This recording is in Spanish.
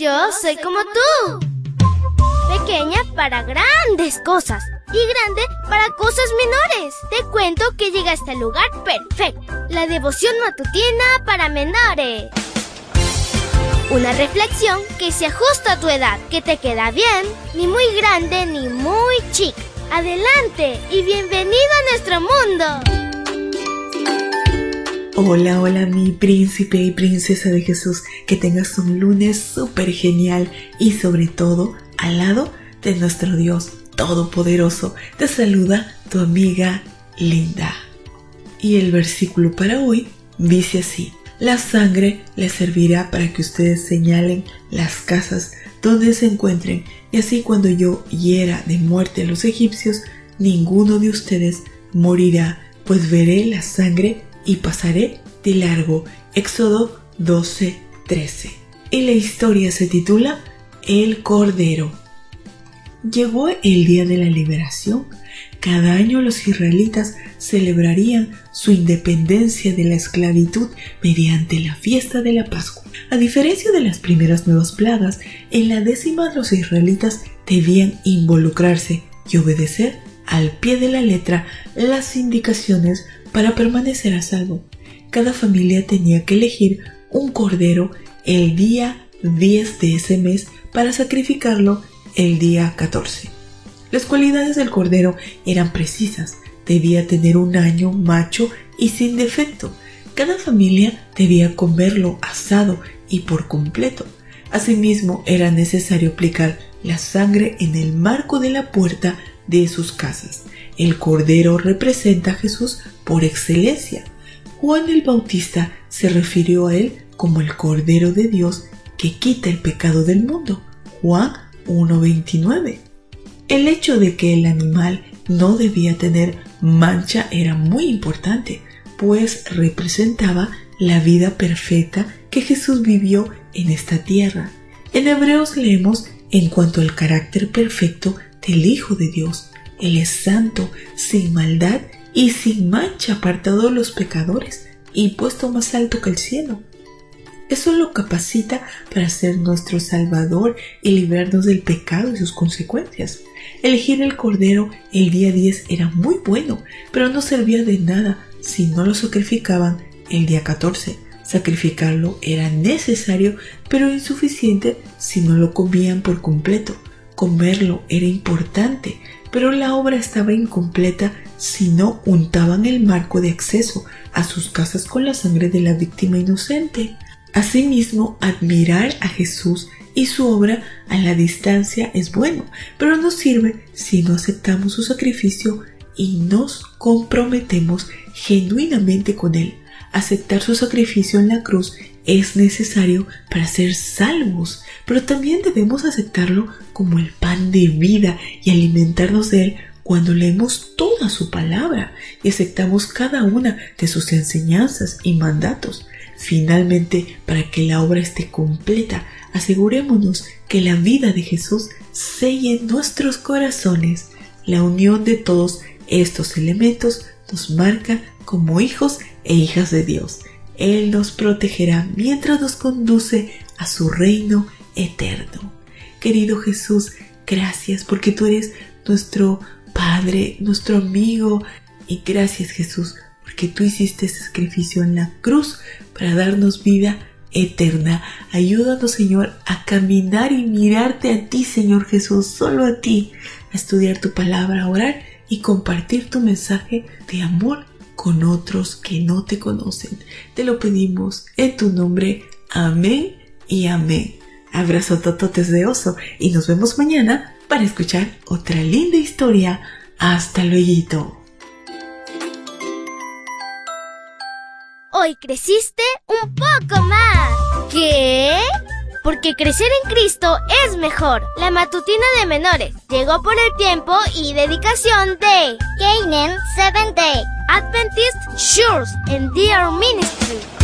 Yo soy como tú. Pequeña para grandes cosas y grande para cosas menores. Te cuento que llegaste al lugar perfecto. La devoción matutina para menores. Una reflexión que se ajusta a tu edad, que te queda bien, ni muy grande ni muy chica. Adelante y bienvenido a nuestro mundo. Hola, hola mi príncipe y princesa de Jesús, que tengas un lunes súper genial y sobre todo al lado de nuestro Dios Todopoderoso. Te saluda tu amiga Linda. Y el versículo para hoy dice así, la sangre les servirá para que ustedes señalen las casas donde se encuentren y así cuando yo hiera de muerte a los egipcios, ninguno de ustedes morirá, pues veré la sangre y pasaré de largo. Éxodo 12:13. Y la historia se titula El Cordero. Llegó el día de la liberación. Cada año los israelitas celebrarían su independencia de la esclavitud mediante la fiesta de la Pascua. A diferencia de las primeras nuevas plagas, en la décima los israelitas debían involucrarse y obedecer al pie de la letra las indicaciones para permanecer a salvo. Cada familia tenía que elegir un cordero el día 10 de ese mes para sacrificarlo el día 14. Las cualidades del cordero eran precisas. Debía tener un año macho y sin defecto. Cada familia debía comerlo asado y por completo. Asimismo, era necesario aplicar la sangre en el marco de la puerta de sus casas. El cordero representa a Jesús por excelencia. Juan el Bautista se refirió a él como el Cordero de Dios que quita el pecado del mundo. Juan 1.29. El hecho de que el animal no debía tener mancha era muy importante, pues representaba la vida perfecta que Jesús vivió en esta tierra. En Hebreos leemos en cuanto al carácter perfecto del Hijo de Dios. Él es santo, sin maldad y sin mancha apartado de los pecadores y puesto más alto que el cielo. Eso lo capacita para ser nuestro Salvador y librarnos del pecado y sus consecuencias. Elegir el Cordero el día 10 era muy bueno, pero no servía de nada si no lo sacrificaban el día 14. Sacrificarlo era necesario, pero insuficiente si no lo comían por completo. Comerlo era importante, pero la obra estaba incompleta si no untaban el marco de acceso a sus casas con la sangre de la víctima inocente. Asimismo, admirar a Jesús y su obra a la distancia es bueno, pero no sirve si no aceptamos su sacrificio y nos comprometemos genuinamente con Él. Aceptar su sacrificio en la cruz es necesario para ser salvos, pero también debemos aceptarlo como el pan de vida y alimentarnos de él cuando leemos toda su palabra y aceptamos cada una de sus enseñanzas y mandatos. Finalmente, para que la obra esté completa, asegurémonos que la vida de Jesús selle nuestros corazones. La unión de todos estos elementos nos marca como hijos e hijas de Dios. Él nos protegerá mientras nos conduce a su reino eterno. Querido Jesús, gracias porque tú eres nuestro Padre, nuestro amigo. Y gracias Jesús porque tú hiciste ese sacrificio en la cruz para darnos vida eterna. Ayúdanos, Señor, a caminar y mirarte a ti, Señor Jesús, solo a ti, a estudiar tu palabra, a orar y compartir tu mensaje de amor con otros que no te conocen. Te lo pedimos en tu nombre. Amén y amén. Abrazo tototes de oso y nos vemos mañana para escuchar otra linda historia. Hasta luego. Hoy creciste un poco más. ¿Qué? Porque crecer en Cristo es mejor. La matutina de menores llegó por el tiempo y dedicación de Canaan Seventh Day Adventist Shores and their Ministry.